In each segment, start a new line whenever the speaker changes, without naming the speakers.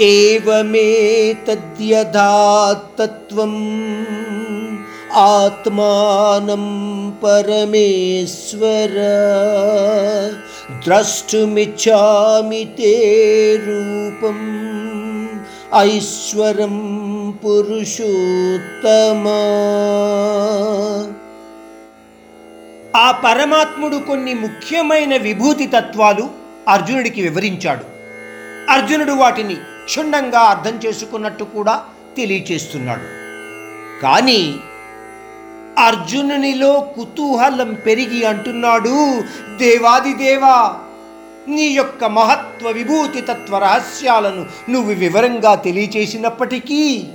ఏవమేతద్యథాతత్వం ఆత్మానం పరమేశ్వర ద్రష్టుమిచ్చామి తే రూపం ఐశ్వరం పురుషోత్తమా ఆ పరమాత్ముడు కొన్ని ముఖ్యమైన విభూతి తత్వాలు అర్జునుడికి వివరించాడు. అర్జునుడు వాటిని క్షుణ్ణంగా అర్థం చేసుకున్నట్టు కూడా తెలియచేస్తున్నాడు. కానీ అర్జునునిలో కుతూహలం పెరిగి అంటున్నాడు దేవాదిదేవా నీ యొక్క మహత్వ విభూతి తత్వ రహస్యాలను నువ్వు వివరంగా తెలియచేసినప్పటికీ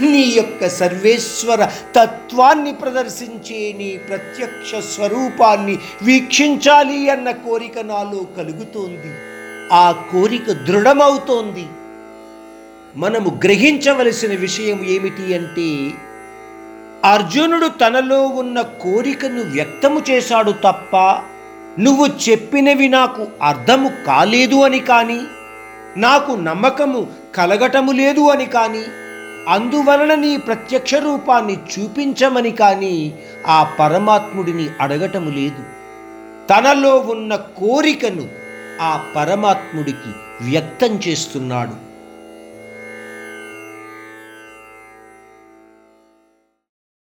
నీ యొక్క సర్వేశ్వర తత్వాన్ని ప్రదర్శించే నీ ప్రత్యక్ష స్వరూపాన్ని వీక్షించాలి అన్న కోరిక నాలో కలుగుతోంది. ఆ కోరిక దృఢమవుతోంది. మనము గ్రహించవలసిన విషయం ఏమిటి అంటే అర్జునుడు తనలో ఉన్న కోరికను వ్యక్తము చేశాడు తప్ప నువ్వు చెప్పినవి నాకు అర్థము కాలేదు అని కానీ నాకు నమ్మకము కలగటము లేదు అని కానీ అందువలన నీ ప్రత్యక్ష రూపాన్ని చూపించమని కానీ ఆ పరమాత్ముడిని అడగటము లేదు. తనలో ఉన్న కోరికను ఆ పరమాత్ముడికి వ్యక్తం చేస్తున్నాడు.